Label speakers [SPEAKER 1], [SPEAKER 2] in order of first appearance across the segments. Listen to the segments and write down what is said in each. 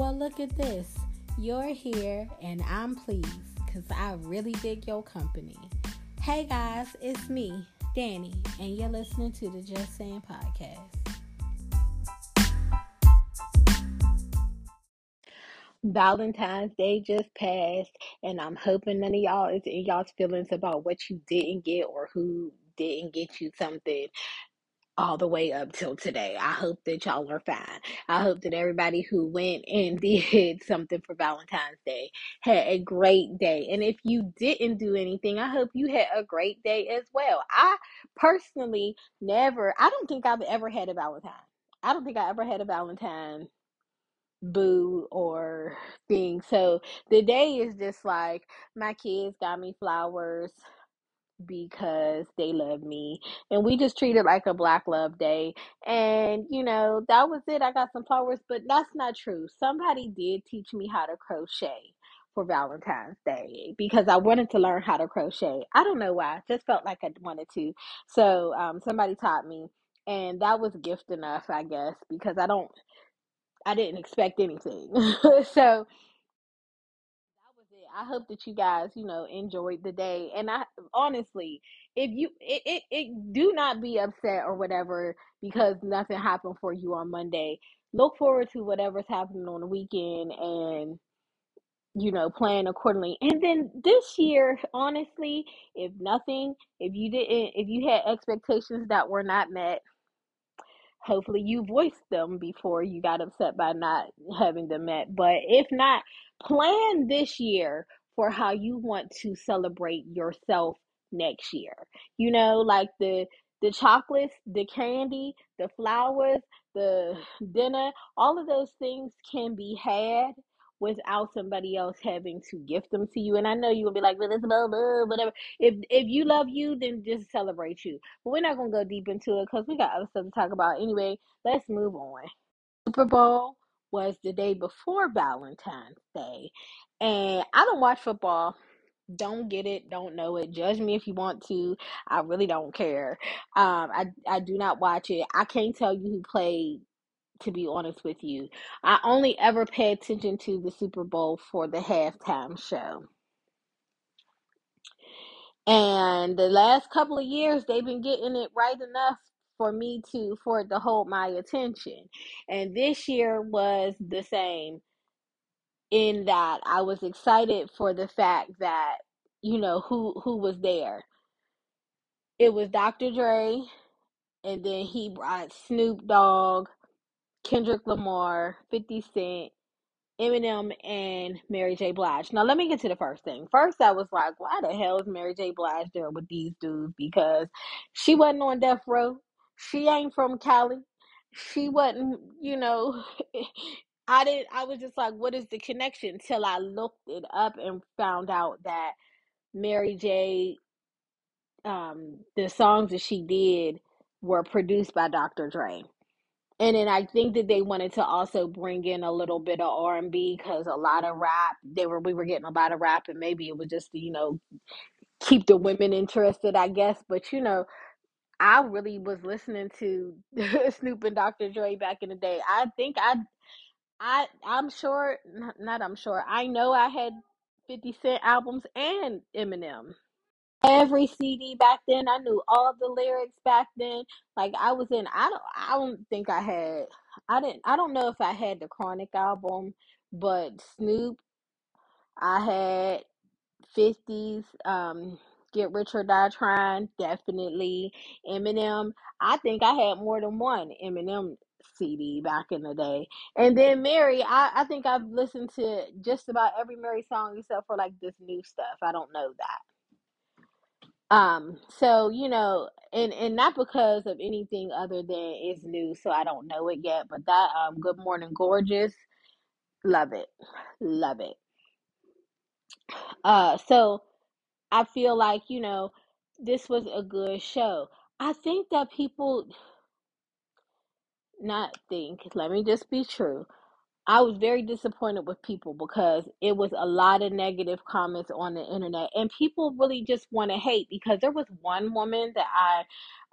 [SPEAKER 1] Well, look at this. You're here and I'm pleased because I really dig your company. Hey guys, it's me, Danny, and you're listening to the Just Saying Podcast. Valentine's Day just passed, and I'm hoping none of y'all is in y'all's feelings about what you didn't get or who didn't get you something all the way up till today. I hope that y'all are fine. I hope that everybody who went and did something for Valentine's Day had a great day. And if you didn't do anything, I hope you had a great day as well. I personally never, I don't think I've ever had a Valentine. I don't think I ever had a Valentine boo or thing. So the day is just like my kids got me flowers because they love me and we just treat it like a black love day and you know that was it i got some flowers but that's not true somebody did teach me how to crochet for valentine's day because i wanted to learn how to crochet i don't know why I just felt like i wanted to so um, somebody taught me and that was gift enough i guess because i don't I didn't expect anything. so. I hope that you guys, you know, enjoyed the day. And I honestly, if you it, it, it do not be upset or whatever because nothing happened for you on Monday. Look forward to whatever's happening on the weekend and you know, plan accordingly. And then this year, honestly, if nothing, if you didn't if you had expectations that were not met, hopefully you voiced them before you got upset by not having them met. But if not, plan this year for how you want to celebrate yourself next year. You know, like the the chocolates, the candy, the flowers, the dinner, all of those things can be had without somebody else having to gift them to you. And I know you will be like, well, it's blah, blah, whatever. If if you love you, then just celebrate you. But we're not gonna go deep into it because we got other stuff to talk about. Anyway, let's move on. Super Bowl was the day before Valentine's Day, and I don't watch football. Don't get it, don't know it. Judge me if you want to. I really don't care. Um, I I do not watch it. I can't tell you who played to be honest with you. I only ever pay attention to the Super Bowl for the halftime show. And the last couple of years, they've been getting it right enough for me to for it to hold my attention. And this year was the same in that I was excited for the fact that you know who who was there. It was Dr. Dre, and then he brought Snoop Dogg, Kendrick Lamar, 50 Cent, Eminem, and Mary J. Blige. Now, let me get to the first thing. First, I was like, why the hell is Mary J. Blige there with these dudes? Because she wasn't on death row. She ain't from Cali. She wasn't, you know. I didn't. I was just like, what is the connection? Till I looked it up and found out that Mary J. Um, the songs that she did were produced by Dr. Dre. And then I think that they wanted to also bring in a little bit of R and B because a lot of rap they were we were getting a lot of rap and maybe it was just to, you know keep the women interested I guess but you know I really was listening to Snoop and Dr. Dre back in the day I think I I I'm sure not, not I'm sure I know I had 50 Cent albums and Eminem every CD back then. I knew all the lyrics back then. Like I was in I don't I don't think I had I didn't I don't know if I had the Chronic album, but Snoop I had 50s um Get Rich or Die Trying, definitely. Eminem, I think I had more than one Eminem CD back in the day. And then Mary, I, I think I've listened to just about every Mary song except for like this new stuff. I don't know that. Um, so you know, and and not because of anything other than it's new, so I don't know it yet. But that um, Good Morning Gorgeous, love it, love it. Uh, so I feel like you know, this was a good show. I think that people not think. Let me just be true. I was very disappointed with people because it was a lot of negative comments on the internet, and people really just want to hate. Because there was one woman that I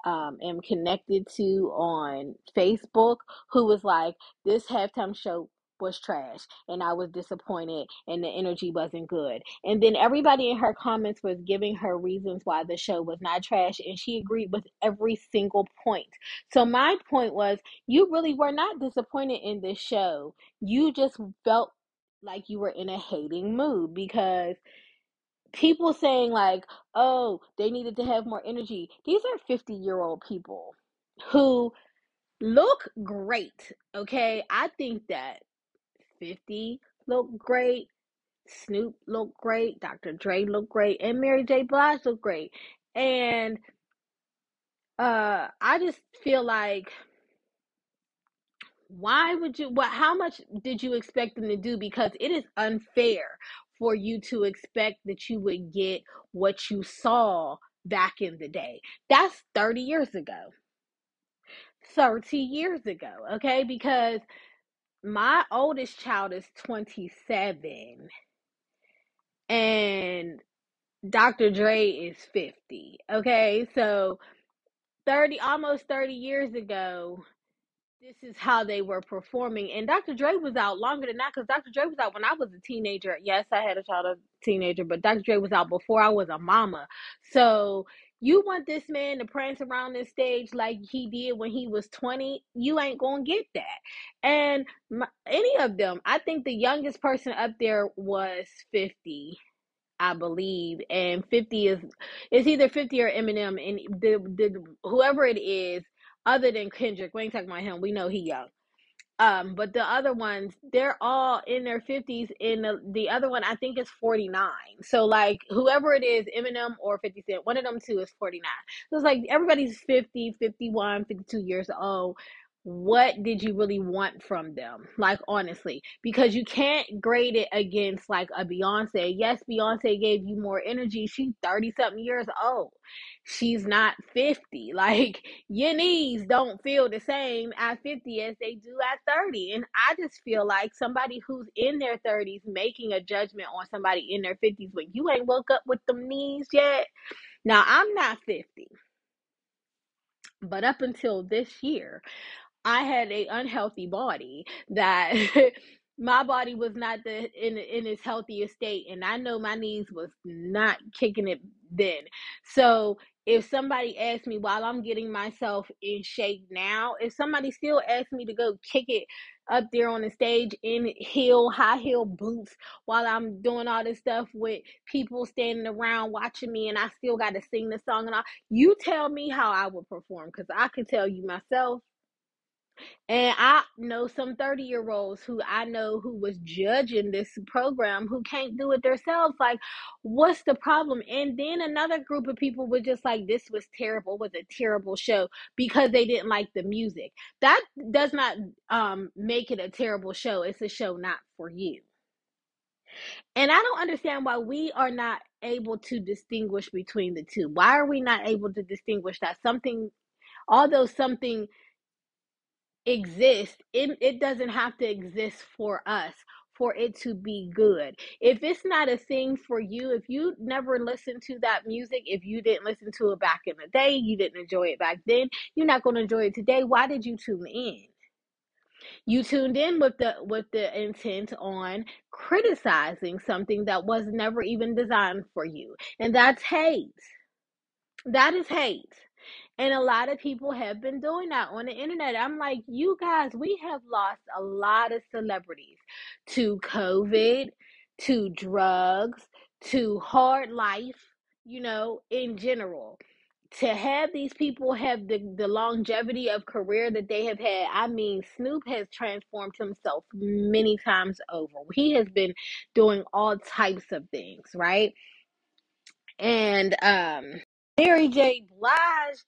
[SPEAKER 1] um, am connected to on Facebook who was like, "This halftime show was trash and I was disappointed and the energy wasn't good. And then everybody in her comments was giving her reasons why the show was not trash and she agreed with every single point. So my point was you really were not disappointed in this show. You just felt like you were in a hating mood because people saying like, "Oh, they needed to have more energy." These are 50-year-old people who look great, okay? I think that 50 look great, Snoop look great, Dr. Dre look great, and Mary J. Blige look great. And uh I just feel like why would you what how much did you expect them to do because it is unfair for you to expect that you would get what you saw back in the day that's 30 years ago 30 years ago okay because my oldest child is 27 and Dr. Dre is 50 okay so 30 almost 30 years ago this is how they were performing. And Dr. Dre was out longer than that because Dr. Dre was out when I was a teenager. Yes, I had a child, a teenager, but Dr. Dre was out before I was a mama. So you want this man to prance around this stage like he did when he was 20, you ain't going to get that. And my, any of them, I think the youngest person up there was 50. I believe, and fifty is it's either fifty or Eminem, and the the whoever it is, other than Kendrick, we ain't talking about him. We know he young. Um, but the other ones, they're all in their fifties. In the the other one, I think is forty nine. So like whoever it is, Eminem or Fifty Cent, one of them two is forty nine. So it's like everybody's 50, 51, 52 years old what did you really want from them? Like, honestly, because you can't grade it against like a Beyonce. Yes, Beyonce gave you more energy. She's 30 something years old. She's not 50. Like, your knees don't feel the same at 50 as they do at 30. And I just feel like somebody who's in their 30s making a judgment on somebody in their 50s when you ain't woke up with them knees yet. Now, I'm not 50, but up until this year, I had a unhealthy body that my body was not the in in its healthiest state and I know my knees was not kicking it then. So if somebody asked me while I'm getting myself in shape now, if somebody still asked me to go kick it up there on the stage in heel, high heel boots while I'm doing all this stuff with people standing around watching me and I still got to sing the song and all, you tell me how I would perform because I can tell you myself and I know some 30 year olds who I know who was judging this program who can't do it themselves. Like, what's the problem? And then another group of people were just like, this was terrible, was a terrible show because they didn't like the music. That does not um, make it a terrible show. It's a show not for you. And I don't understand why we are not able to distinguish between the two. Why are we not able to distinguish that something, although something exist it, it doesn't have to exist for us for it to be good. If it's not a thing for you if you never listened to that music if you didn't listen to it back in the day you didn't enjoy it back then you're not going to enjoy it today. Why did you tune in? You tuned in with the with the intent on criticizing something that was never even designed for you and that's hate. That is hate and a lot of people have been doing that on the internet. I'm like, you guys, we have lost a lot of celebrities to COVID, to drugs, to hard life, you know, in general. To have these people have the, the longevity of career that they have had, I mean, Snoop has transformed himself many times over. He has been doing all types of things, right? And um Mary J. Blige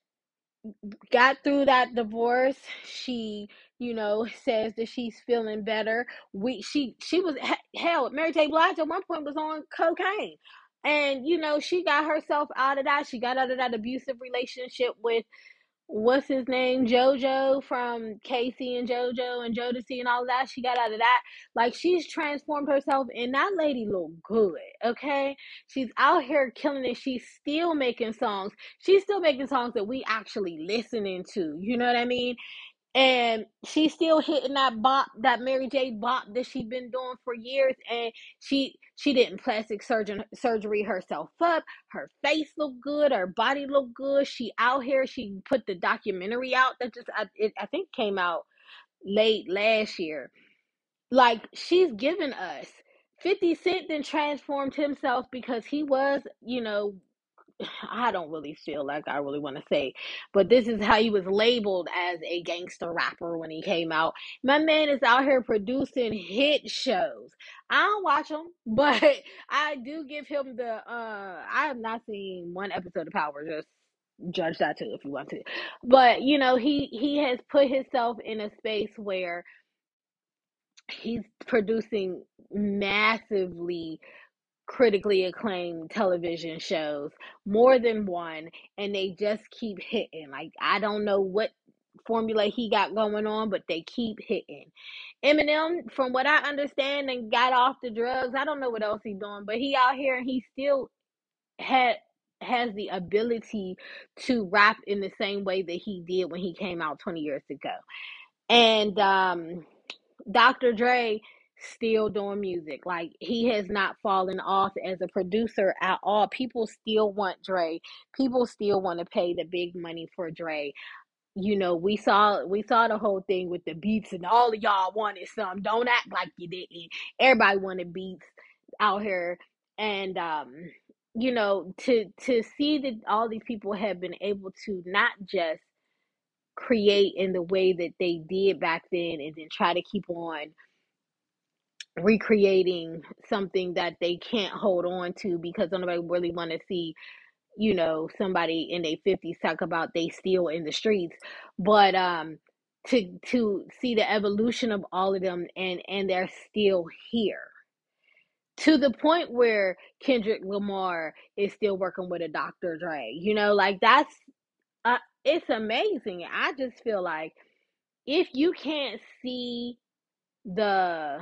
[SPEAKER 1] got through that divorce she you know says that she's feeling better. We she she was hell mary j. Blige at one point was on cocaine. And you know she got herself out of that. She got out of that abusive relationship with what's his name jojo from K-Ci and jojo and jodeci and all that she got out of that. Like she's transformed herself and that lady look good okay? She's out here killing it. She's still making songs. She's still making songs that we actually listening to you know what i mean and she's still hitting that bop that mary j bop that she's been doing for years and she she didn't plastic surgeon surgery herself up. Her face looked good her body looked good. She out here she put the documentary out that just i, it, I think came out late last year. Like she's given us 50 cent then transformed himself because he was you know I don't really feel like I really want to say, but this is how he was labeled as a gangster rapper when he came out. My man is out here producing hit shows. I don't watch them, but I do give him the. uh I have not seen one episode of Power. Just judge that too if you want to. But you know, he he has put himself in a space where he's producing massively critically acclaimed television shows, more than one, and they just keep hitting. Like I don't know what formula he got going on, but they keep hitting. Eminem, from what I understand, and got off the drugs. I don't know what else he's doing, but he out here and he still had has the ability to rap in the same way that he did when he came out 20 years ago. And um Dr. Dre still doing music. Like he has not fallen off as a producer at all. People still want Dre. People still want to pay the big money for Dre. You know, we saw we saw the whole thing with the beats and all of y'all wanted some. Don't act like you didn't. Everybody wanted beats out here. And um you know to to see that all these people have been able to not just create in the way that they did back then and then try to keep on recreating something that they can't hold on to because nobody really want to see you know somebody in their 50s talk about they still in the streets but um to to see the evolution of all of them and and they're still here to the point where Kendrick Lamar is still working with a Dr. Dre you know like that's uh, it's amazing I just feel like if you can't see the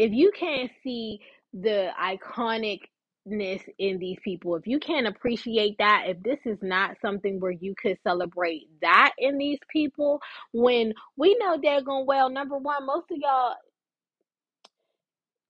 [SPEAKER 1] if you can't see the iconicness in these people, if you can't appreciate that, if this is not something where you could celebrate that in these people, when we know they're going well, number one, most of y'all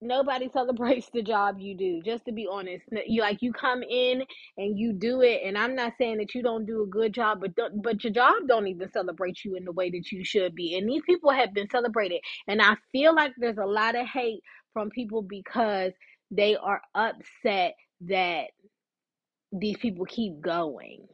[SPEAKER 1] nobody celebrates the job you do just to be honest you like you come in and you do it and i'm not saying that you don't do a good job but but your job don't even celebrate you in the way that you should be and these people have been celebrated and i feel like there's a lot of hate from people because they are upset that these people keep going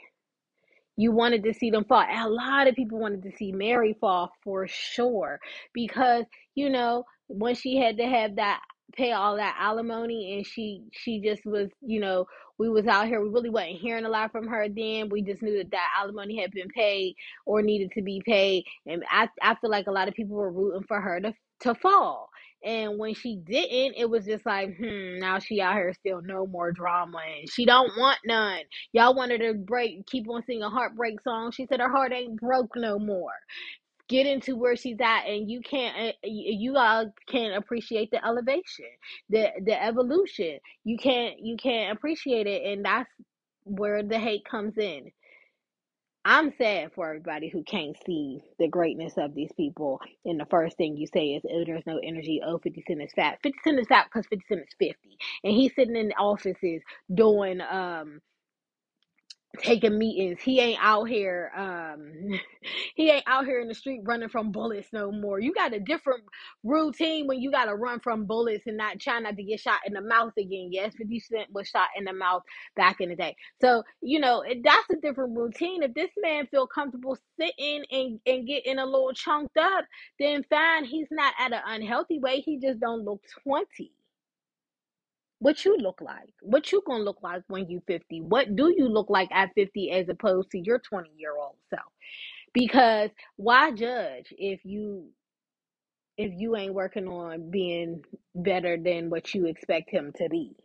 [SPEAKER 1] you wanted to see them fall. A lot of people wanted to see Mary fall for sure because you know when she had to have that pay all that alimony and she she just was you know we was out here we really wasn't hearing a lot from her then we just knew that that alimony had been paid or needed to be paid and I I feel like a lot of people were rooting for her to to fall and when she didn't it was just like hmm now she out here still no more drama and she don't want none Y'all wanted to break, keep on singing heartbreak songs. She said her heart ain't broke no more. Get into where she's at, and you can't, uh, you all can't appreciate the elevation, the the evolution. You can't, you can't appreciate it, and that's where the hate comes in. I'm sad for everybody who can't see the greatness of these people. And the first thing you say is, oh, there's no energy. Oh, 50 Cent is fat. 50 Cent is fat because 50 Cent is 50. And he's sitting in the offices doing um taking meetings. He ain't out here um he ain't out here in the street running from bullets no more. You got a different routine when you gotta run from bullets and not try not to get shot in the mouth again. Yes, 50 Cent was shot in the mouth back in the day. So, you know, it- that's a different routine. If this man feel comfortable sitting and, and getting a little chunked up, then fine. He's not at an unhealthy way. He just don't look 20 what you look like what you gonna look like when you 50 what do you look like at 50 as opposed to your 20 year old self? Because why judge if you if you ain't working on being better than what you expect him to be?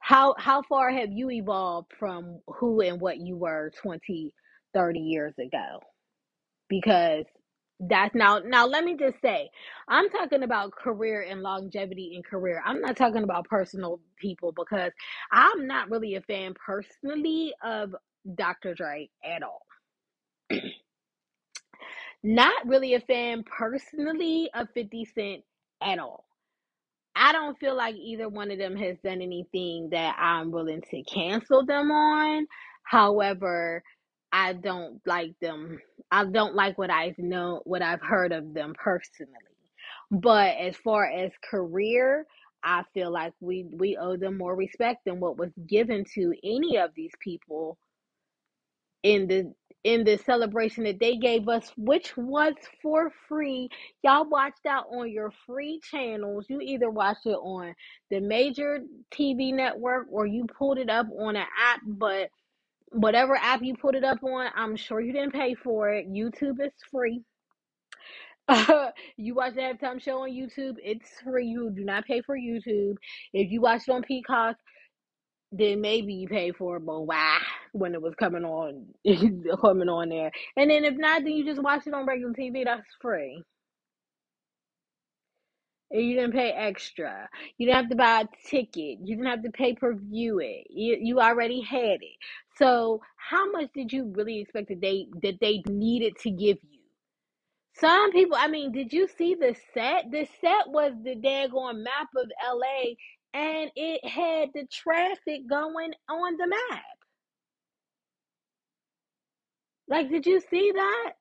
[SPEAKER 1] How how far have you evolved from who and what you were 20, 30 years ago? Because that's now now let me just say i'm talking about career and longevity in career i'm not talking about personal people because i'm not really a fan personally of Dr. Dre at all. Not really a fan personally of 50 Cent at all. I don't feel like either one of them has done anything that I'm willing to cancel them on. However, I don't like them. I don't like what I've known, what I've heard of them personally. But as far as career, I feel like we we owe them more respect than what was given to any of these people in the in the celebration that they gave us, which was for free. Y'all watched out on your free channels. You either watched it on the major TV network or you pulled it up on an app, but whatever app you put it up on, I'm sure you didn't pay for it. YouTube is free. you watch the halftime show on YouTube, it's free. You do not pay for YouTube. If you watch it on Peacock, then maybe you pay for it, but why when it was coming on coming on there. And then if not, then you just watch it on regular TV, that's free. And you didn't pay extra. You didn't have to buy a ticket. You didn't have to pay per view it. You, you already had it. So how much did you really expect that they that they needed to give you? Some people, I mean, did you see the set? The set was the daggone map of LA and it had the traffic going on the map. Like, did you see that?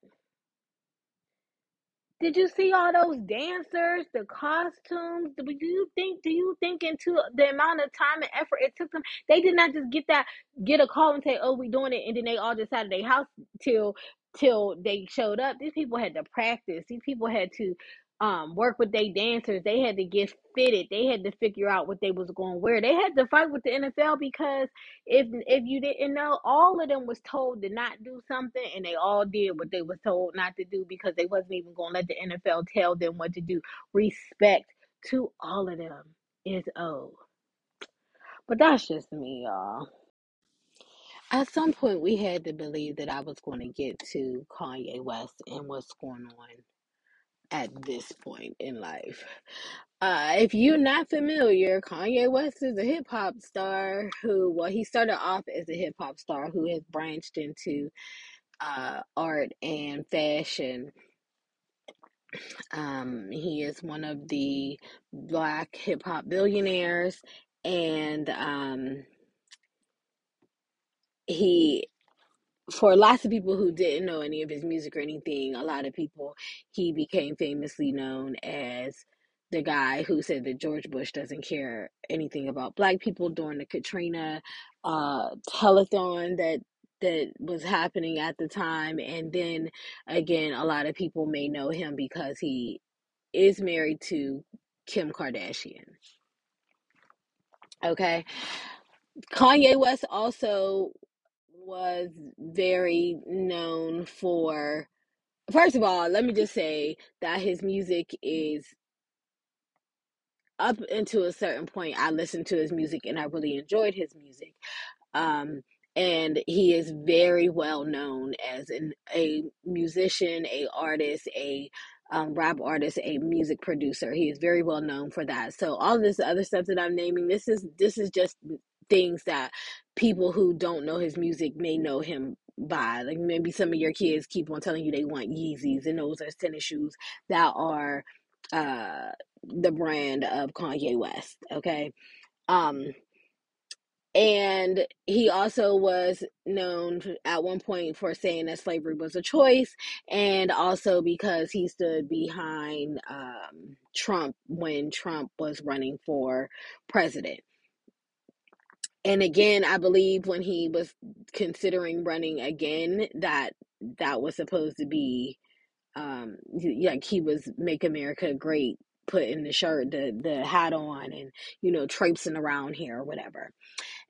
[SPEAKER 1] Did you see all those dancers, the costumes? Do you think? Do you think into the amount of time and effort it took them? They did not just get that, get a call and say, "Oh, we doing it," and then they all just out of their house till till they showed up. These people had to practice. These people had to um work with their dancers. They had to get fitted. They had to figure out what they was going to wear. They had to fight with the NFL because if if you didn't know, all of them was told to not do something, and they all did what they was told not to do because they wasn't even going to let the NFL tell them what to do. Respect to all of them is owed. But that's just me, y'all. At some point, we had to believe that I was going to get to Kanye West and what's going on at this point in life. Uh, if you're not familiar, Kanye West is a hip hop star who, well, he started off as a hip hop star who has branched into uh, art and fashion. Um, he is one of the black hip hop billionaires, and um, he for lots of people who didn't know any of his music or anything, a lot of people, he became famously known as the guy who said that George Bush doesn't care anything about black people during the Katrina uh, telethon that that was happening at the time. And then again, a lot of people may know him because he is married to Kim Kardashian. Okay. Kanye West also was very known for first of all let me just say that his music is up until a certain point i listened to his music and i really enjoyed his music um, and he is very well known as an a musician, a artist, a um, rap artist, a music producer. He is very well known for that. So all this other stuff that I'm naming, this is this is just things that people who don't know his music may know him by. Like maybe some of your kids keep on telling you they want Yeezys, and those are tennis shoes that are uh the brand of Kanye West. Okay. Um and he also was known at one point for saying that slavery was a choice, and also because he stood behind um, Trump when Trump was running for president. And again, I believe when he was considering running again, that that was supposed to be um, like he was "Make America Great," putting the shirt, the the hat on, and you know, traipsing around here or whatever.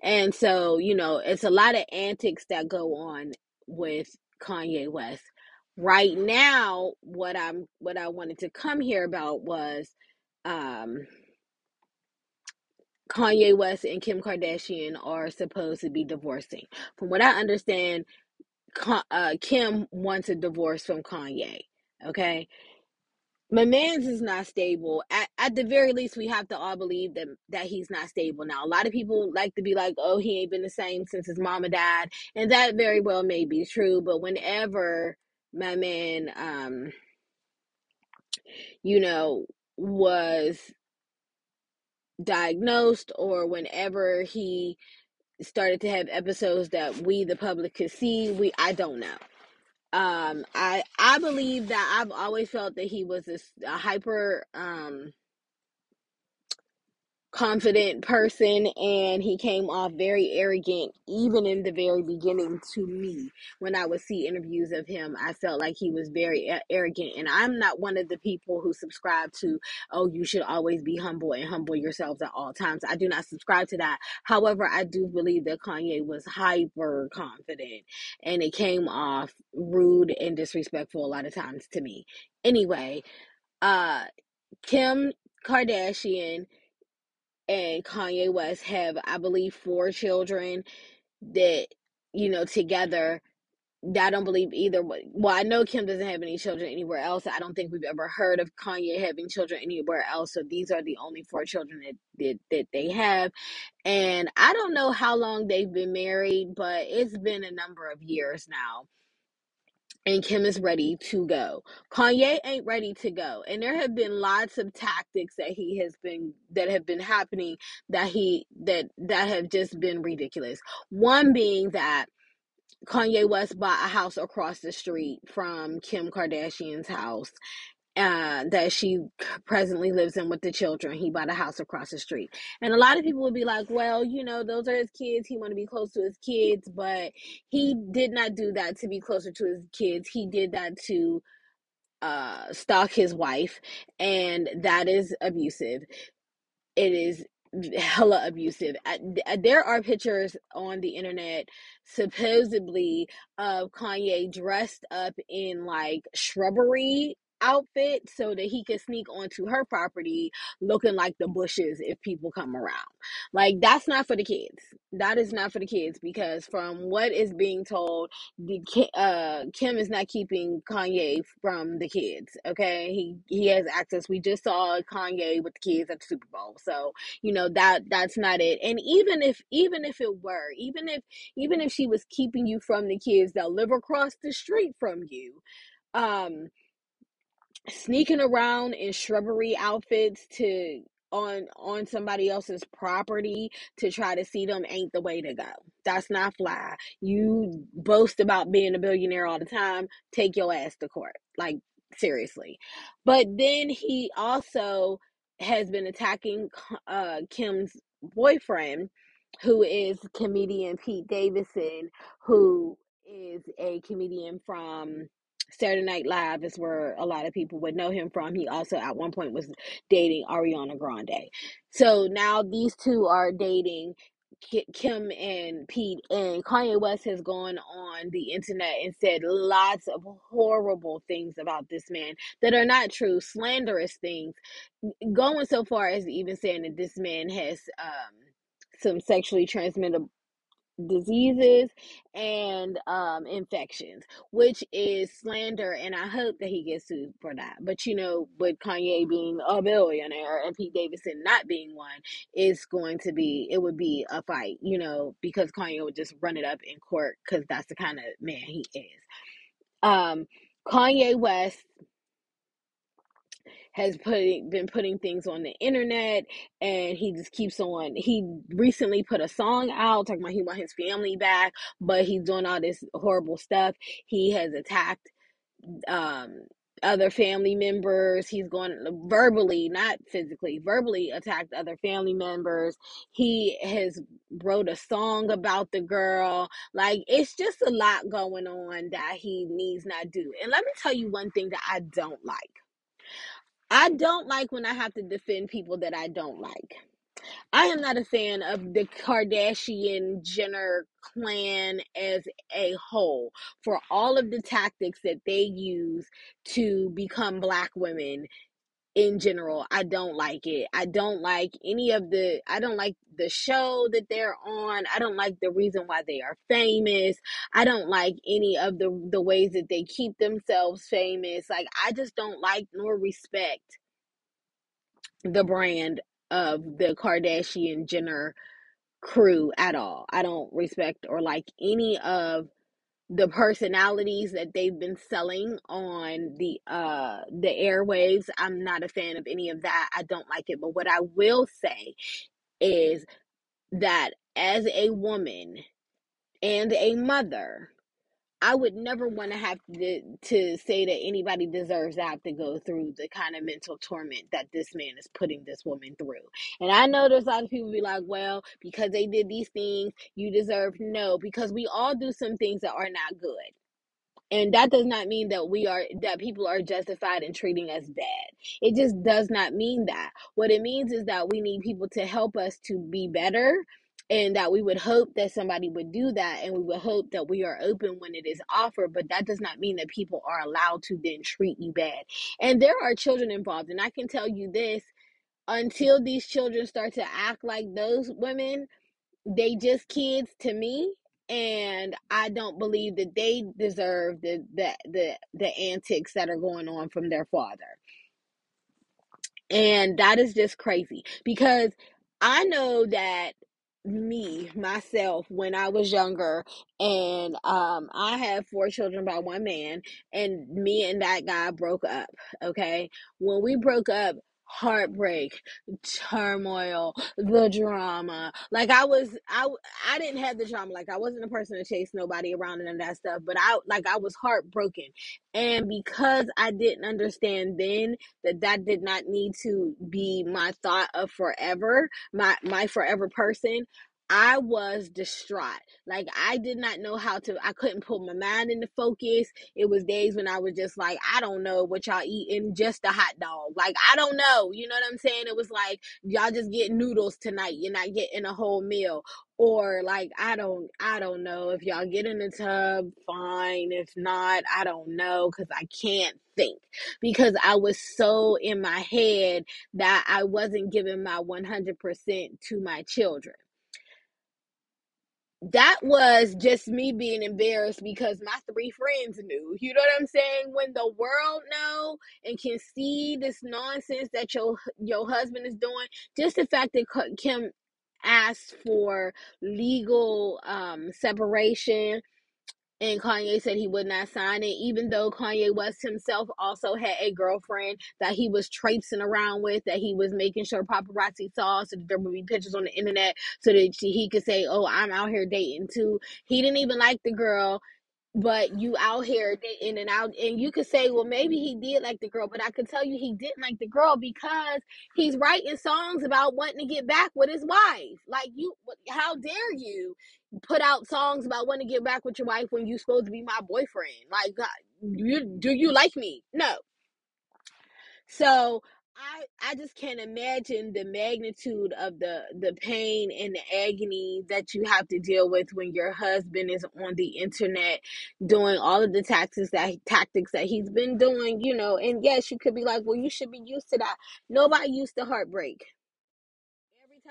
[SPEAKER 1] And so, you know, it's a lot of antics that go on with Kanye West. Right now, what I'm what I wanted to come here about was um Kanye West and Kim Kardashian are supposed to be divorcing. From what I understand, uh, Kim wants a divorce from Kanye. Okay. my man's is not stable. At, at the very least, we have to all believe that that he's not stable now. A lot of people like to be like, "Oh, he ain't been the same since his mama died," and that very well may be true. But whenever my man, um, you know, was diagnosed, or whenever he started to have episodes that we, the public, could see, we I don't know. Um i i believe that i've always felt that he was this a hyper um confident person and he came off very arrogant even in the very beginning to me. When i would see interviews of him i felt like he was very arrogant and i'm not one of the people who subscribe to oh you should always be humble and humble yourselves at all times. I do not subscribe to that. However i do believe that kanye was hyper confident and it came off rude and disrespectful a lot of times to me. Anyway uh kim kardashian and Kanye West have, I believe, four children that, you know, together. That I don't believe either. Well, I know Kim doesn't have any children anywhere else. I don't think we've ever heard of Kanye having children anywhere else. So these are the only four children that, that, that they have. And I don't know how long they've been married, but it's been a number of years now and Kim is ready to go. Kanye ain't ready to go. And there have been lots of tactics that he has been that have been happening that he that that have just been ridiculous. One being that Kanye West bought a house across the street from Kim Kardashian's house uh, that she presently lives in with the children. He bought a house across the street. And a lot of people would be like, well, you know, those are his kids. He want to be close to his kids, but he did not do that to be closer to his kids. He did that to uh stalk his wife and that is abusive it is hella abusive. There are pictures on the internet supposedly of Kanye dressed up in like shrubbery outfit so that he could sneak onto her property looking like the bushes if people come around. Like that's not for the kids. That is not for the kids because from what is being told, the uh Kim is not keeping Kanye from the kids. Okay, he he has access. We just saw Kanye with the kids at the Super Bowl, so you know that that's not it. And even if even if it were, even if even if she was keeping you from the kids that live across the street from you, um sneaking around in shrubbery outfits to on on somebody else's property to try to see them ain't the way to go. That's not fly. You boast about being a billionaire all the time. Take your ass to court. Like seriously. But then he also has been attacking uh Kim's boyfriend who is comedian Pete Davidson who is a comedian from Saturday Night Live is where a lot of people would know him from. He also at one point was dating Ariana Grande. So now these two are dating Kim and Pete and Kanye West has gone on the internet and said lots of horrible things about this man that are not true, slanderous things, going so far as even saying that this man has um some sexually transmitted diseases and um infections which is slander and i hope that he gets sued for that. But you know with kanye being a billionaire and pete davidson not being one it's going to be it would be a fight you know because kanye would just run it up in court because that's the kind of man he is. Um kanye west has putting been putting things on the internet and he just keeps on he recently put a song out talking about he want his family back but he's doing all this horrible stuff. He has attacked um other family members. He's going verbally not physically verbally attacked other family members. He has wrote a song about the girl. Like it's just a lot going on that he needs not do. And let me tell you one thing that i don't like I don't like when I have to defend people that I don't like. I am not a fan of the Kardashian Jenner clan as a whole for all of the tactics that they use to become black women in general. I don't like it. I don't like any of the I don't like the show that they're on. I don't like the reason why they are famous. I don't like any of the the ways that they keep themselves famous. Like I just don't like nor respect the brand of the Kardashian Jenner crew at all. I don't respect or like any of the personalities that they've been selling on the uh the airwaves i'm not a fan of any of that i don't like it. But what i will say is that as a woman and a mother I would never want to have to, to say that anybody deserves to have to go through the kind of mental torment that this man is putting this woman through. And I know there's a lot of people be like, well, because they did these things, you deserve no, because we all do some things that are not good. And that does not mean that we are that people are justified in treating us bad. It just does not mean that. What it means is that we need people to help us to be better and that we would hope that somebody would do that and we would hope that we are open when it is offered but that does not mean that people are allowed to then treat you bad. And there are children involved and i can tell you this until these children start to act like those women they just kids to me and i don't believe that they deserve the the the, the antics that are going on from their father. And that is just crazy because I know that me, myself, when I was younger, and um, I had four children by one man, and me and that guy broke up. Okay. When we broke up, heartbreak turmoil the drama. Like i was i i didn't have the drama. Like i wasn't a person to chase nobody around and that stuff but i like i was heartbroken. And because i didn't understand then that that did not need to be my thought of forever my my forever person I was distraught. Like I did not know how to I couldn't put my mind into focus. It was days when I was just like, I don't know what y'all eating, just a hot dog. Like I don't know. You know what I'm saying? It was like y'all just get noodles tonight. You're not getting a whole meal. Or like I don't I don't know. If y'all get in the tub, fine. If not, I don't know because I can't think because I was so in my head that I wasn't giving my 100% to my children. That was just me being embarrassed because my three friends knew. You know what I'm saying? When the world know and can see this nonsense that your your husband is doing, just the fact that Kim asked for legal um separation and Kanye said he would not sign it, even though Kanye West himself also had a girlfriend that he was traipsing around with, that he was making sure paparazzi saw so that there would be pictures on the internet so that he could say, Oh, I'm out here dating too. He didn't even like the girl but you out here dating and out and you could say well maybe he did like the girl but i could tell you he didn't like the girl because he's writing songs about wanting to get back with his wife. Like you how dare you put out songs about wanting to get back with your wife when you supposed to be my boyfriend? Like uh, you do you like me? No. So I I just can't imagine the magnitude of the the pain and the agony that you have to deal with when your husband is on the internet doing all of the tactics that tactics that he's been doing, you know. And yes, you could be like, "Well, you should be used to that." Nobody used to heartbreak.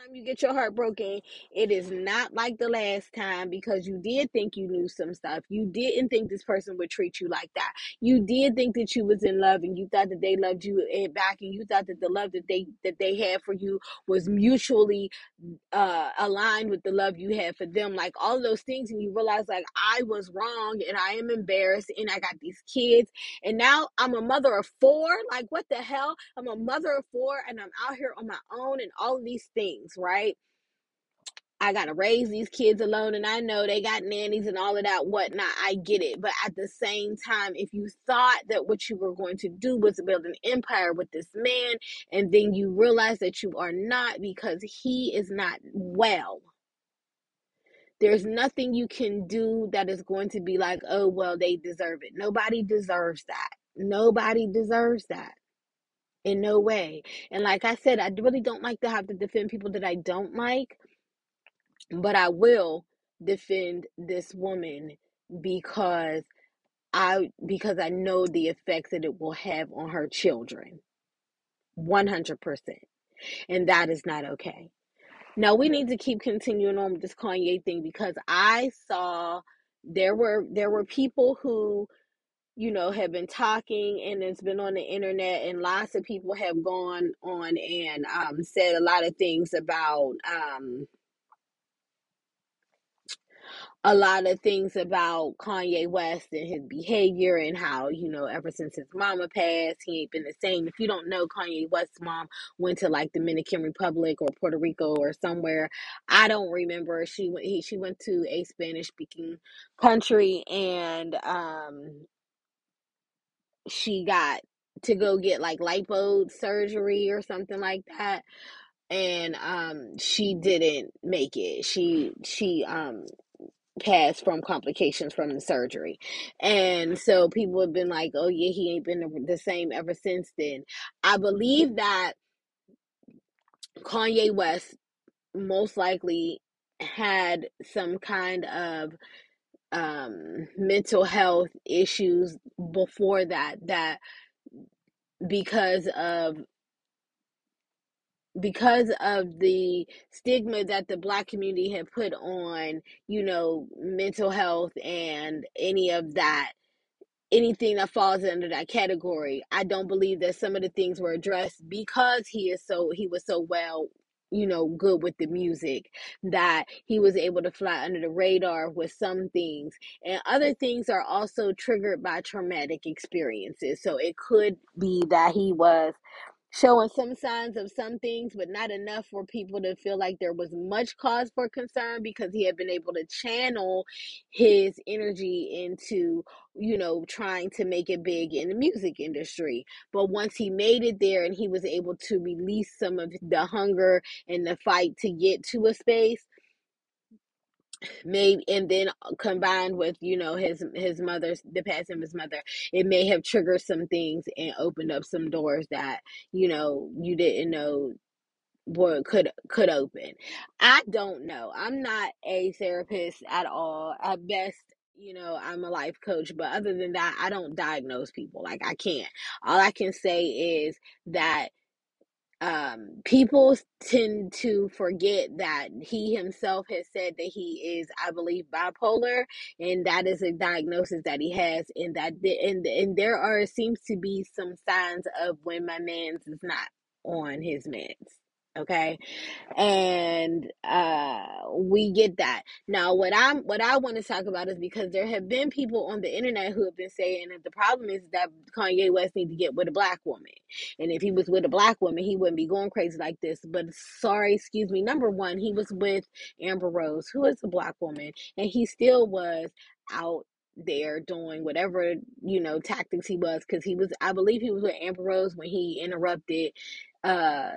[SPEAKER 1] Time you get your heart broken, it is not like the last time because you did think you knew some stuff. You didn't think this person would treat you like that. You did think that you was in love and you thought that they loved you back and you thought that the love that they that they had for you was mutually uh aligned with the love you had for them like all those things. And you realize like i was wrong and i am embarrassed and i got these kids. And now i'm a mother of four? Like what the hell? I'm a mother of four and i'm out here on my own and all of these things right I gotta raise these kids alone, and I know they got nannies and all of that whatnot. I get it, but at the same time, if you thought that what you were going to do was build an empire with this man, and then you realize that you are not because he is not well, there's nothing you can do that is going to be like, oh, well, they deserve it. Nobody deserves that. Nobody deserves that in no way. And like I said, I really don't like to have to defend people that I don't like but I will defend this woman because I because I know the effects that it will have on her children. 100%. And that is not okay. Now we need to keep continuing on with this Kanye thing because I saw there were there were people who you know have been talking and it's been on the internet and lots of people have gone on and um, said a lot of things about um, a lot of things about Kanye West and his behavior and how, you know, ever since his mama passed, he ain't been the same. If you don't know, Kanye West's mom went to like Dominican Republic or Puerto Rico or somewhere. I don't remember. She went he she went to a Spanish speaking country and um she got to go get like lipo surgery or something like that and um she didn't make it she she um passed from complications from the surgery. And so people have been like, oh, yeah, he ain't been the same ever since then. I believe that Kanye West most likely had some kind of um mental health issues before that that because of because of the stigma that the black community had put on you know mental health and any of that anything that falls under that category. I don't believe that some of the things were addressed because he is so he was so well you know good with the music that he was able to fly under the radar with some things and other things are also triggered by traumatic experiences so it could be that he was showing some signs of some things, but not enough for people to feel like there was much cause for concern because he had been able to channel his energy into, you know, trying to make it big in the music industry. But once he made it there and he was able to release some of the hunger and the fight to get to a space, maybe and then combined with you know his his mother's the passing of his mother it may have triggered some things and opened up some doors that you know you didn't know were could could open. I don't know. I'm not a therapist at all. At best you know i'm a life coach but other than that i don't diagnose people. Like i can't. All i can say is that um people tend to forget that he himself has said that he is i believe bipolar and that is a diagnosis that he has and that and and there are seems to be some signs of when my man's is not on his meds okay? And uh we get that. Now what i'm what i want to talk about is because there have been people on the internet who have been saying that the problem is that kanye west need to get with a black woman. And if he was with a black woman he wouldn't be going crazy like this. But sorry excuse me number one he was with amber rose who is a black woman and he still was out there doing whatever you know tactics he was because he was i believe he was with amber rose when he interrupted uh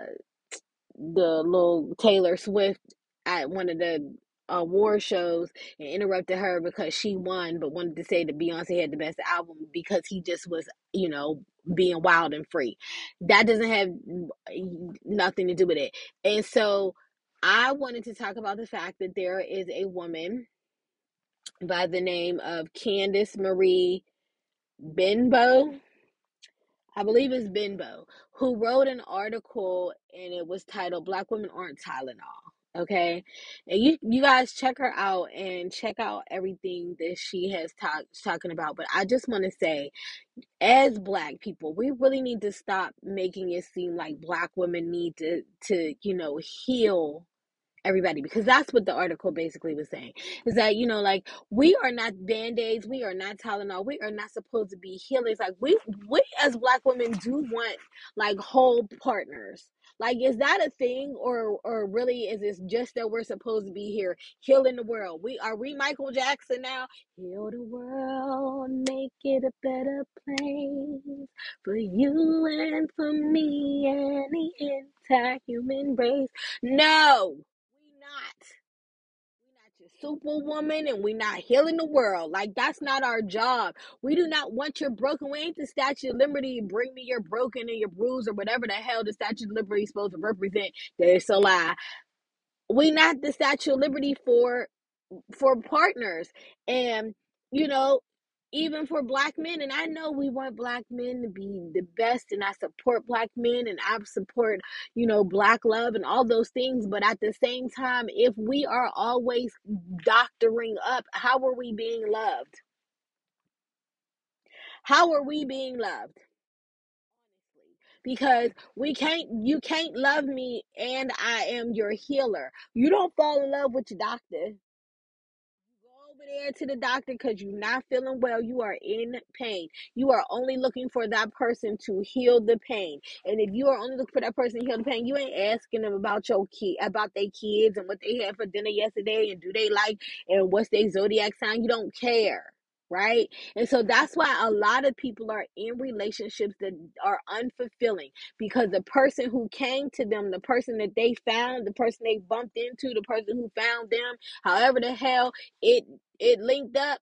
[SPEAKER 1] the little Taylor Swift at one of the uh, award shows and interrupted her because she won, but wanted to say that Beyonce had the best album because he just was, you know, being wild and free. That doesn't have nothing to do with it. And so I wanted to talk about the fact that there is a woman by the name of Candice Marie Benbow I believe it's Benbow, who wrote an article and it was titled Black Women Aren't Tylenol. Okay. And you you guys check her out and check out everything that she has talked talking about. But I just want to say, as black people, we really need to stop making it seem like black women need to to, you know, heal everybody because that's what the article basically was saying is that you know like we are not band-aids we are not tylenol we are not supposed to be healers like we we as black women do want like whole partners like is that a thing or or really is this just that we're supposed to be here healing the world? We are we michael jackson now? Heal the world make it a better place for you and for me and the entire human race. No we not. Superwoman and we're not healing the world. Like that's not our job. We do not want your broken. We ain't the Statue of Liberty. Bring me your broken and your bruise or whatever the hell the Statue of Liberty is supposed to represent. There's a lie. We not the Statue of Liberty for for partners. And you know, even for black men and i know we want black men to be the best and i support black men and i support you know black love and all those things but at the same time if we are always doctoring up how are we being loved? How are we being loved? Because we can't you can't love me and i am your healer. You don't fall in love with your doctor there to the doctor because you're not feeling well. You are in pain. You are only looking for that person to heal the pain. And if you are only looking for that person to heal the pain, you ain't asking them about your kid, about their kids and what they had for dinner yesterday and do they like and what's their zodiac sign. You don't care. Right. And so that's why a lot of people are in relationships that are unfulfilling because the person who came to them, the person that they found, the person they bumped into, the person who found them, however the hell it it linked up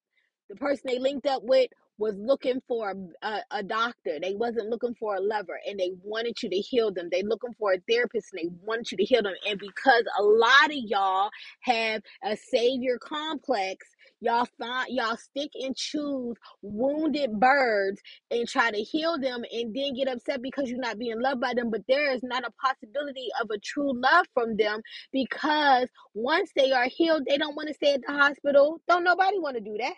[SPEAKER 1] the person they linked up with was looking for a, a doctor. They wasn't looking for a lover and they wanted you to heal them. They looking for a therapist and they wanted you to heal them. And because a lot of y'all have a savior complex y'all find y'all stick and choose wounded birds and try to heal them and then get upset because you're not being loved by them but there is not a possibility of a true love from them because once they are healed, they don't want to stay at the hospital. Don't nobody want to do that.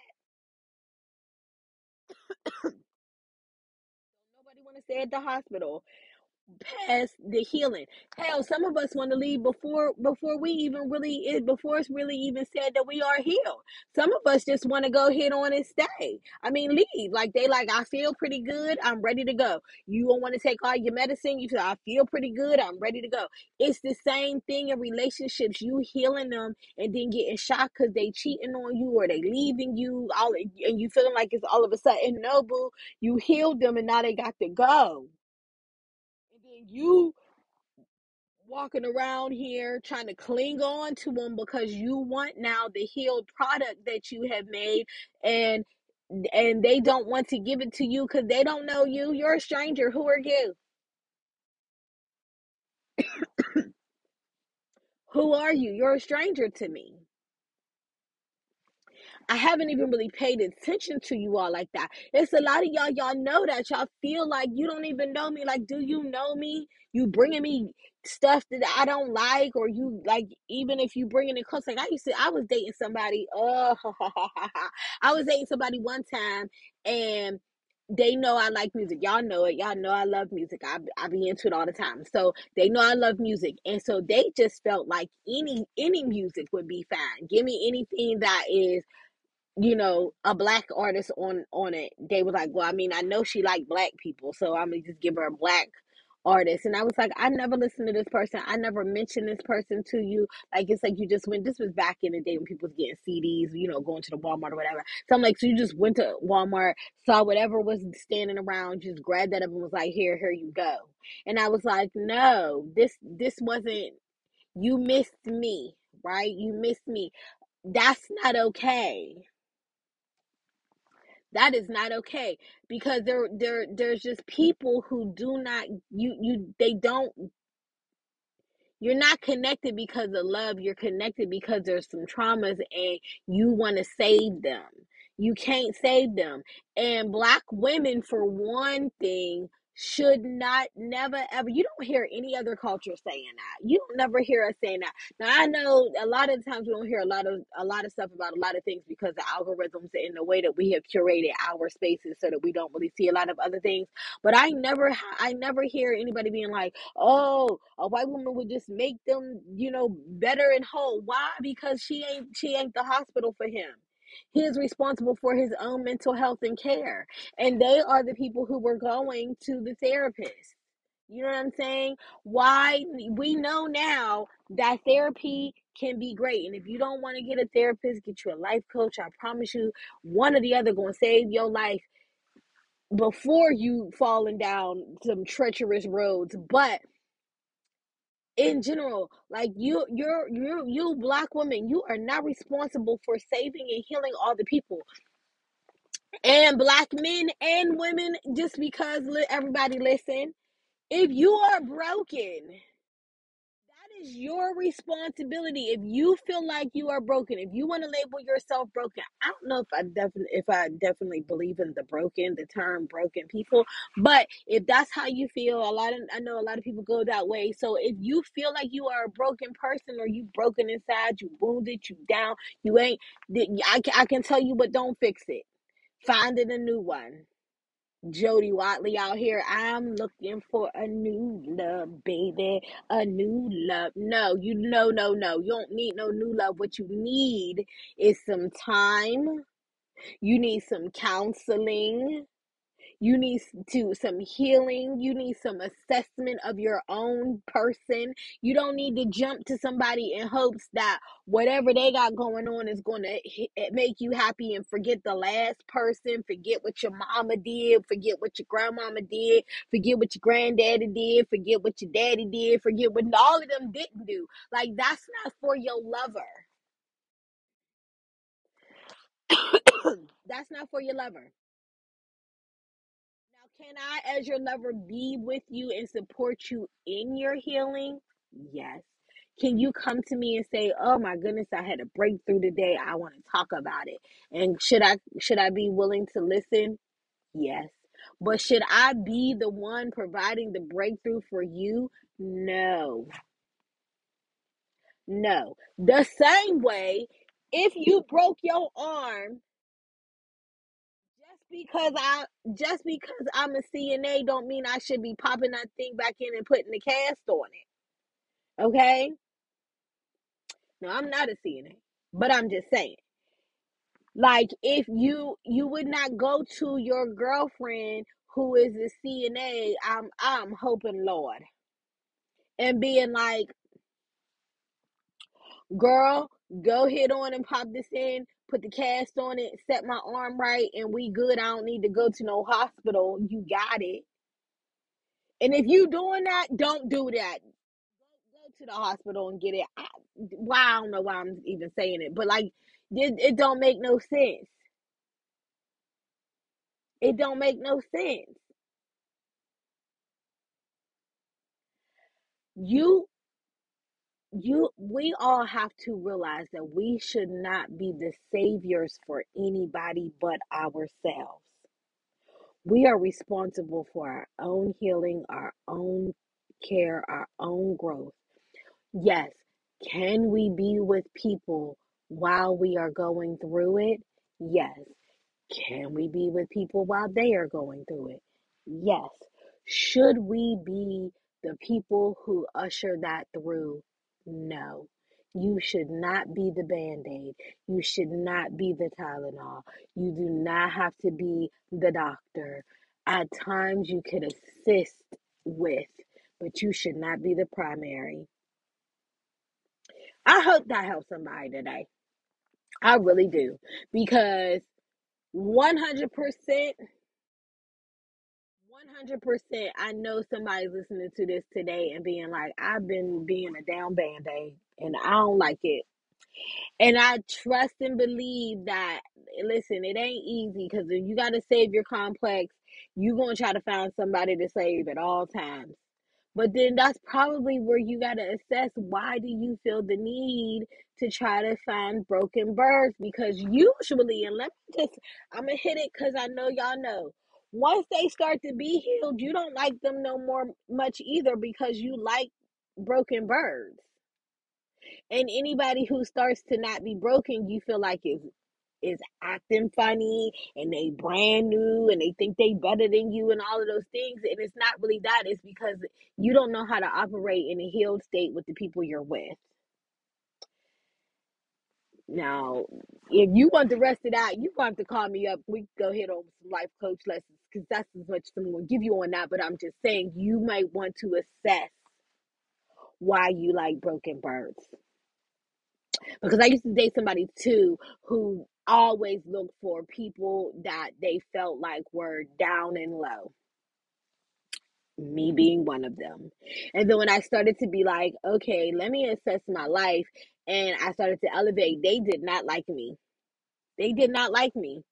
[SPEAKER 1] Nobody want to stay at the hospital. Past the healing. Hell, some of us want to leave before before we even really it before it's really even said that we are healed. Some of us just want to go hit on and stay. I mean, leave. Like they like, I feel pretty good. I'm ready to go. You don't want to take all your medicine. You feel I feel pretty good. I'm ready to go. It's the same thing in relationships. You healing them and then getting shocked because they cheating on you or they leaving you all and you feeling like it's all of a sudden no boo. You healed them and now they got to go. You walking around here trying to cling on to them because you want now the healed product that you have made and and they don't want to give it to you because they don't know you. You're a stranger. Who are you? Who are you? You're a stranger to me I haven't even really paid attention to you all like that. It's a lot of y'all, y'all know that. Y'all feel like you don't even know me. Like, do you know me? You bringing me stuff that I don't like, or you like, even if you bringing it close. Like, I used to, I was dating somebody. Oh, I was dating somebody one time, and they know I like music. Y'all know it. Y'all know I love music. I I be into it all the time. So they know I love music, and so they just felt like any any music would be fine. Give me anything that is you know, a black artist on on it, they were like, "Well, I mean, I know she like black people, so I'm gonna just give her a black artist." And I was like, "I never listened to this person. I never mentioned this person to you. Like, it's like you just went. This was back in the day when people was getting CDs, you know, going to the Walmart or whatever. So I'm like, so you just went to Walmart, saw whatever was standing around, just grabbed that up and was like, "Here, here you go." And I was like, "No, this this wasn't. You missed me, right? You missed me. That's not okay." That is not okay because there there there's just people who do not you you they don't you're not connected because of love you're connected because there's some traumas and you want to save them. You can't save them. And black women for one thing should not never ever you don't hear any other culture saying that. You don't never hear us saying that. Now i know a lot of times we don't hear a lot of a lot of stuff about a lot of things because the algorithms and the way that we have curated our spaces so that we don't really see a lot of other things. But i never i never hear anybody being like oh a white woman would just make them you know better and whole. Why? Because she ain't she ain't the hospital for him he is responsible for his own mental health and care. And they are the people who were going to the therapist. You know what i'm saying? Why we know now that therapy can be great. And if you don't want to get a therapist get you a life coach i promise you one or the other to save your life before you falling down some treacherous roads. But in general like you you're you you black woman you are not responsible for saving and healing all the people. And black men and women just because everybody listen if you are broken is your responsibility. If you feel like you are broken, if you want to label yourself broken, I don't know if I definitely if I definitely believe in the broken, the term broken people, but if that's how you feel, a lot of I know a lot of people go that way. So if you feel like you are a broken person or you broken inside, you wounded, you down, you ain't I I can tell you but don't fix it. Find it a new one Jody Watley out here. I'm looking for a new love, baby. A new love. No, you no no no. You don't need no new love. What you need is some time. You need some counseling. You need to some healing. You need some assessment of your own person. You don't need to jump to somebody in hopes that whatever they got going on is going to eh, make you happy and forget the last person, forget what your mama did, forget what your grandmama did, forget what your granddaddy did, forget what your daddy did, forget what all of them didn't do. Like that's not for your lover. that's not for your lover. Can I, as your lover, be with you and support you in your healing? Yes. Can you come to me and say, "Oh my goodness, I had a breakthrough today. I want to talk about it." And should I should I be willing to listen? Yes. But should I be the one providing the breakthrough for you? No. No. The same way if you broke your arm because I just because I'm a CNA don't mean I should be popping that thing back in and putting the cast on it. Okay? No, I'm not a CNA. But I'm just saying. Like if you you would not go to your girlfriend who is a CNA, I'm I'm hoping Lord. And being like, girl, go hit on and pop this in, put the cast on it, set my arm right, and we good. I don't need to go to no hospital. You got it. And if you doing that, don't do that. Go to the hospital and get it. I, why I don't know why I'm even saying it, but like it, it don't make no sense. It don't make no sense. You you we all have to realize that we should not be the saviors for anybody but ourselves. We are responsible for our own healing, our own care, our own growth. Yes. Can we be with people while we are going through it? Yes. Can we be with people while they are going through it? Yes. Should we be the people who usher that through? No. You should not be the band aid. You should not be the Tylenol. You do not have to be the doctor. At times, you could assist with, but you should not be the primary. I hope that helps somebody today. I really do. Because 100%. 100%. I know somebody's listening to this today and being like, I've been being a down band aid and I don't like it. And I trust and believe that, listen, it ain't easy because if you got to save your complex, you're going to try to find somebody to save at all times. But then that's probably where you got to assess why do you feel the need to try to find broken birds? Because usually, and let me just, I'm going to hit it because I know y'all know. Once they start to be healed, you don't like them no more much either because you like broken birds. And anybody who starts to not be broken, you feel like is is acting funny and they brand new and they think they better than you and all of those things. And it's not really that. It's because you don't know how to operate in a healed state with the people you're with. Now, if you want the rest of that, you want to call me up. We can go hit on some life coach lessons because that's as much as I'm to give you on that. But I'm just saying you might want to assess why you like broken birds. Because I used to date somebody too who always looked for people that they felt like were down and low. Me being one of them. And then when I started to be like, okay, let me assess my life, and I started to elevate, they did not like me. They did not like me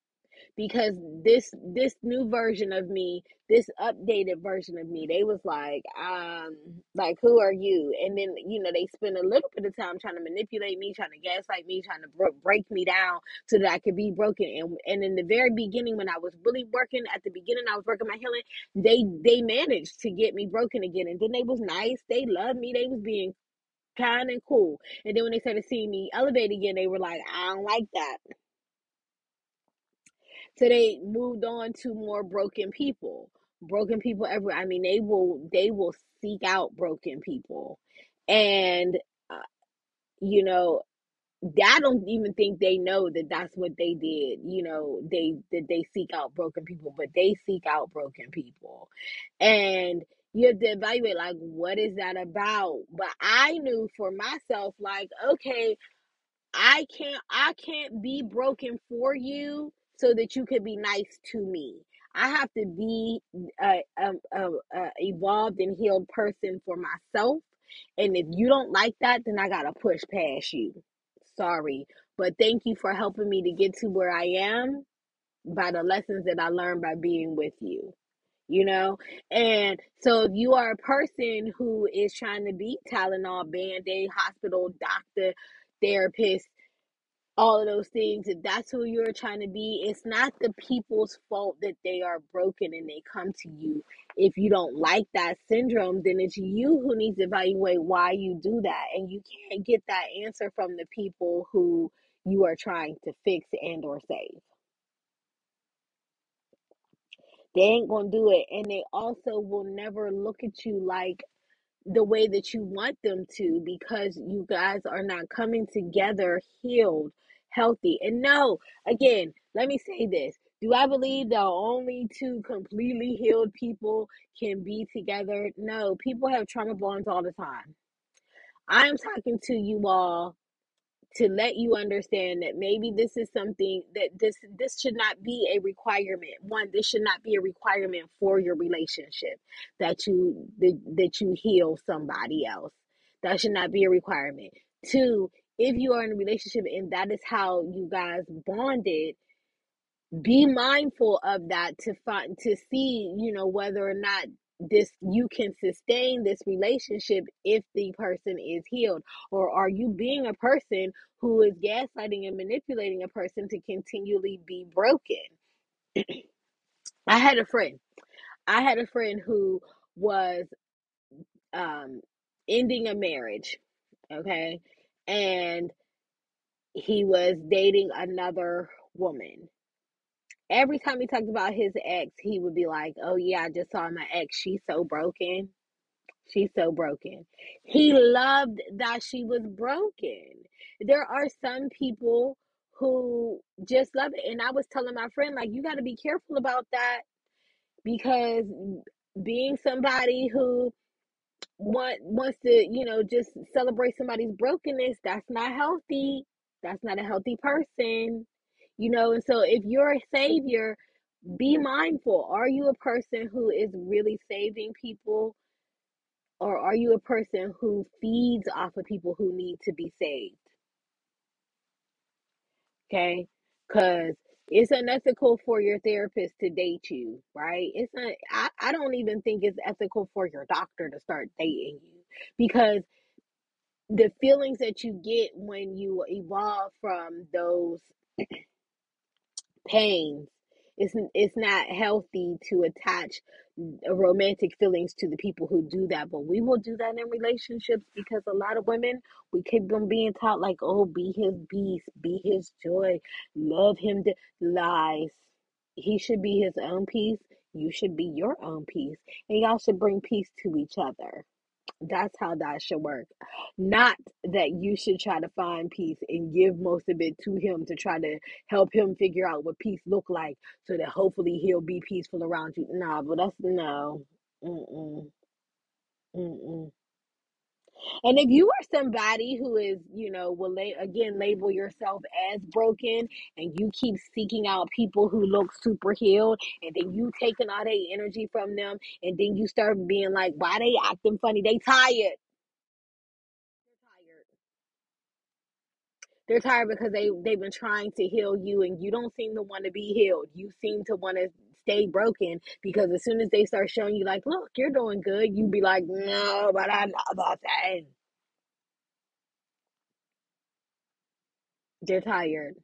[SPEAKER 1] because this this new version of me this updated version of me they was like um like who are you? And then you know they spend a little bit of time trying to manipulate me trying to gaslight me trying to bro- break me down so that i could be broken. And and in the very beginning when i was really working at the beginning i was working my healing they they managed to get me broken again. And then they was nice they loved me they was being kind and cool. And then when they started seeing me elevate again they were like i don't like that. So they moved on to more broken people. Broken people everywhere i mean they will they will seek out broken people. And uh, you know i don't even think they know that that's what they did you know they that they seek out broken people but they seek out broken people. And you have to evaluate like what is that about but i knew for myself like okay I can't I can't be broken for you so that you could be nice to me. I have to be a, a, a, a evolved and healed person for myself. And if you don't like that, then I gotta push past you. Sorry. But thank you for helping me to get to where I am by the lessons that I learned by being with you. You know? And so if you are a person who is trying to be Tylenol, Band-Aid, hospital, doctor, therapist, all of those things, if that's who you're trying to be, it's not the people's fault that they are broken and they come to you. If you don't like that syndrome, then it's you who needs to evaluate why you do that. And you can't get that answer from the people who you are trying to fix and or save. They ain't gonna do it. And they also will never look at you like the way that you want them to because you guys are not coming together healed, healthy. And no, again, let me say this. Do I believe that only two completely healed people can be together? No, people have trauma bonds all the time. I'm talking to you all to let you understand that maybe this is something that this this should not be a requirement. One this should not be a requirement for your relationship that you that, that you heal somebody else. That should not be a requirement. Two if you are in a relationship and that is how you guys bonded be mindful of that to find to see you know whether or not this you can sustain this relationship if the person is healed? Or are you being a person who is gaslighting and manipulating a person to continually be broken? I had a friend. I had a friend who was um ending a marriage okay? And he was dating another woman Every time he talked about his ex, he would be like, "Oh yeah, I just saw my ex. She's so broken. She's so broken." He mm-hmm. loved that she was broken. There are some people who just love it, and I was telling my friend like, "You got to be careful about that because being somebody who want wants to, you know, just celebrate somebody's brokenness, that's not healthy. That's not a healthy person." You know, and so if you're a savior be mindful. Are you a person who is really saving people, or are you a person who feeds off of people who need to be saved? Okay, because it's unethical for your therapist to date you, right? It's not. I, I don't even think it's ethical for your doctor to start dating you because the feelings that you get when you evolve from those pains. It's, it's not healthy to attach romantic feelings to the people who do that, but we will do that in relationships because a lot of women we keep them being taught like, oh, be his beast, be his joy, love him. To... Lies. He should be his own peace. You should be your own peace, and y'all should bring peace to each other. That's how that should work. Not that you should try to find peace and give most of it to him to try to help him figure out what peace look like so that hopefully he'll be peaceful around you. Nah, but that's no. Mm-mm. Mm-mm. And if you are somebody who is, you know, will la- again label yourself as broken and you keep seeking out people who look super healed and then you taking all their energy from them and then you start being like, why they acting funny? They tired. They're tired. They're tired because they they've been trying to heal you and you don't seem to want to be healed. You seem to want to stay broken because as soon as they start showing you like, look, you're doing good, you'd be like, no, but I'm not about that. They're tired.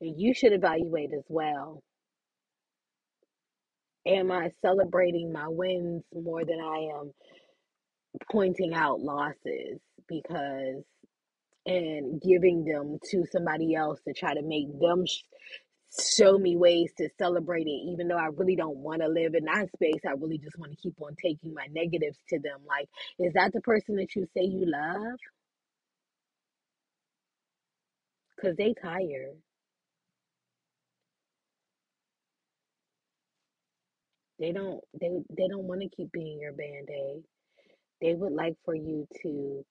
[SPEAKER 1] And you should evaluate as well. Am I celebrating my wins more than I am pointing out losses? Because and giving them to somebody else to try to make them show me ways to celebrate it even though i really don't want to live in that space. I really just want to keep on taking my negatives to them. Like is that the person that you say you love? Because they tired. They don't they they don't want to keep being your band-aid. They would like for you to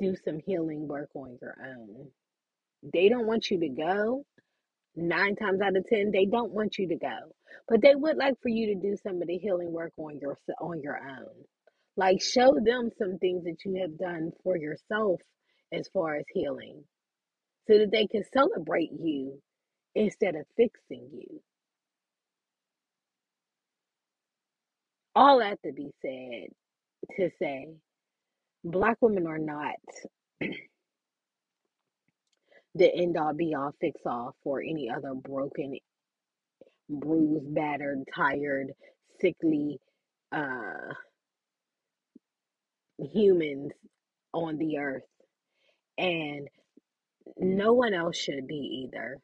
[SPEAKER 1] do some healing work on your own. They don't want you to go nine times out of ten they don't want you to go. But they would like for you to do some of the healing work on your on your own. Like show them some things that you have done for yourself as far as healing so that they can celebrate you instead of fixing you. All that to be said to say black women are not the end all be all fix all for any other broken bruised battered tired sickly uh humans on the earth and no one else should be either.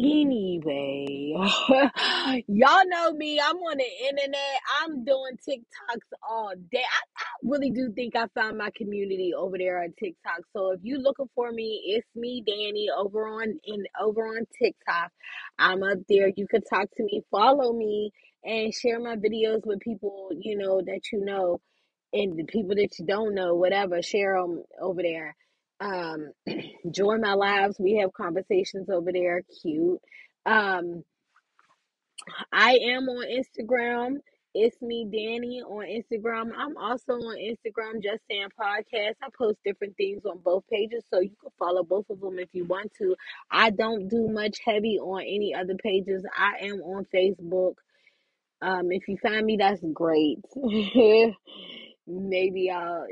[SPEAKER 1] Anyway, y'all know me. I'm on the internet. I'm doing TikToks all day. I, I really do think I found my community over there on TikTok. So if you're looking for me, it's me, Danny, over on in over on TikTok. I'm up there. You can talk to me, follow me, and share my videos with people you know that you know and the people that you don't know, whatever, share them over there. Um, join my lives. We have conversations over there. Cute. Um, I am on Instagram. It's me, Danny, on Instagram. I'm also on Instagram, Just Saying Podcast. I post different things on both pages, so you can follow both of them if you want to. I don't do much heavy on any other pages. I am on Facebook. Um, if you find me, that's great. Maybe I'll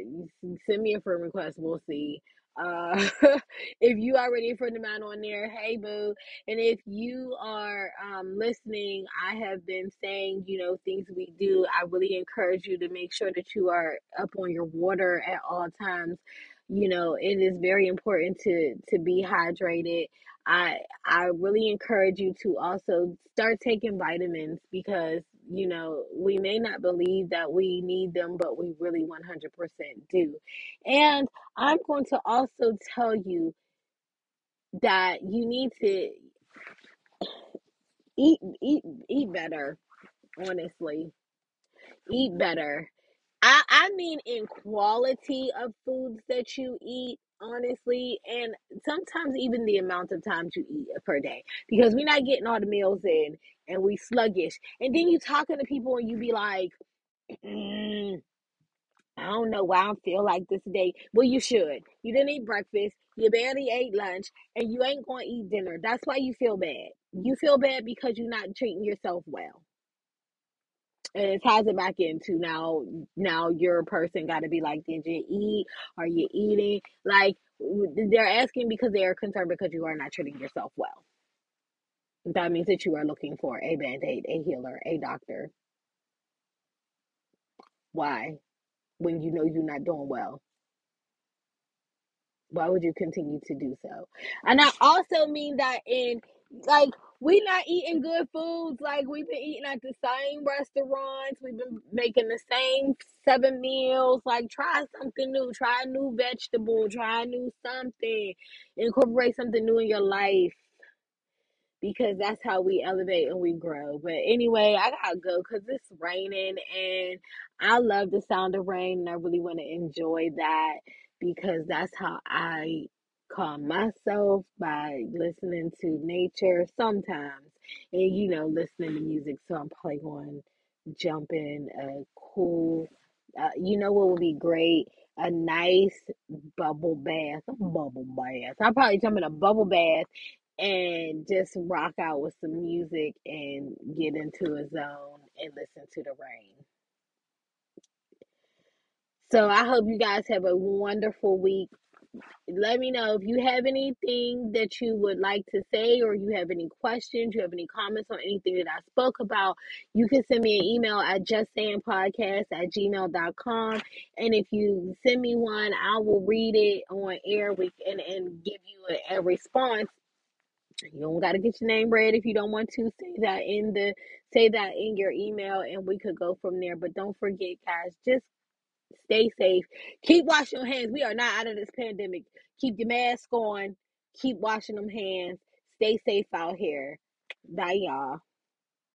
[SPEAKER 1] send me a friend request. We'll see. Uh, if you already a friend of mine on there, hey boo. And if you are um, listening, I have been saying, you know, things we do. I really encourage you to make sure that you are up on your water at all times. You know, it is very important to to be hydrated. I I really encourage you to also start taking vitamins because you know we may not believe that we need them, but we really 100% do. And I'm going to also tell you that you need to eat eat eat better, honestly. Eat better. I I mean in quality of foods that you eat, honestly, and sometimes even the amount of times you eat per day. Because we're not getting all the meals in and we sluggish. And then you talking to people and you be like, "Mm, I don't know why I feel like this today. Well, you should. You didn't eat breakfast. You barely ate lunch, and you ain't gonna eat dinner. That's why you feel bad. You feel bad because you're not treating yourself well, and it ties it back into now. Now your person got to be like, did you eat? Are you eating? Like they're asking because they are concerned because you are not treating yourself well. That means that you are looking for a band aid, a healer, a doctor. Why? When you know you're not doing well why would you continue to do so? And I also mean that in like we not eating good foods. Like we've been eating at the same restaurants. We've been making the same seven meals. Like try something new. Try a new vegetable. Try a new something. Incorporate something new in your life because that's how we elevate and we grow. But anyway, I gotta go because it's raining and I love the sound of rain and I really want to enjoy that because that's how I calm myself by listening to nature sometimes and you know listening to music. So I'm probably going to jump in a cool Uh, you know what would be great? A nice bubble bath. A bubble bath. I'll probably jump in a bubble bath and just rock out with some music and get into a zone and listen to the rain. So I hope you guys have a wonderful week. Let me know if you have anything that you would like to say or you have any questions, you have any comments on anything that I spoke about, you can send me an email at justsayingpodcast at gmail.com. And if you send me one, I will read it on air week and, and give you a, a response. You don't got to get your name read if you don't want to say that in the say that in your email and we could go from there. But don't forget, guys, just Stay safe. Keep washing your hands. We are not out of this pandemic. Keep your mask on. Keep washing them hands. Stay safe out here. Bye, y'all.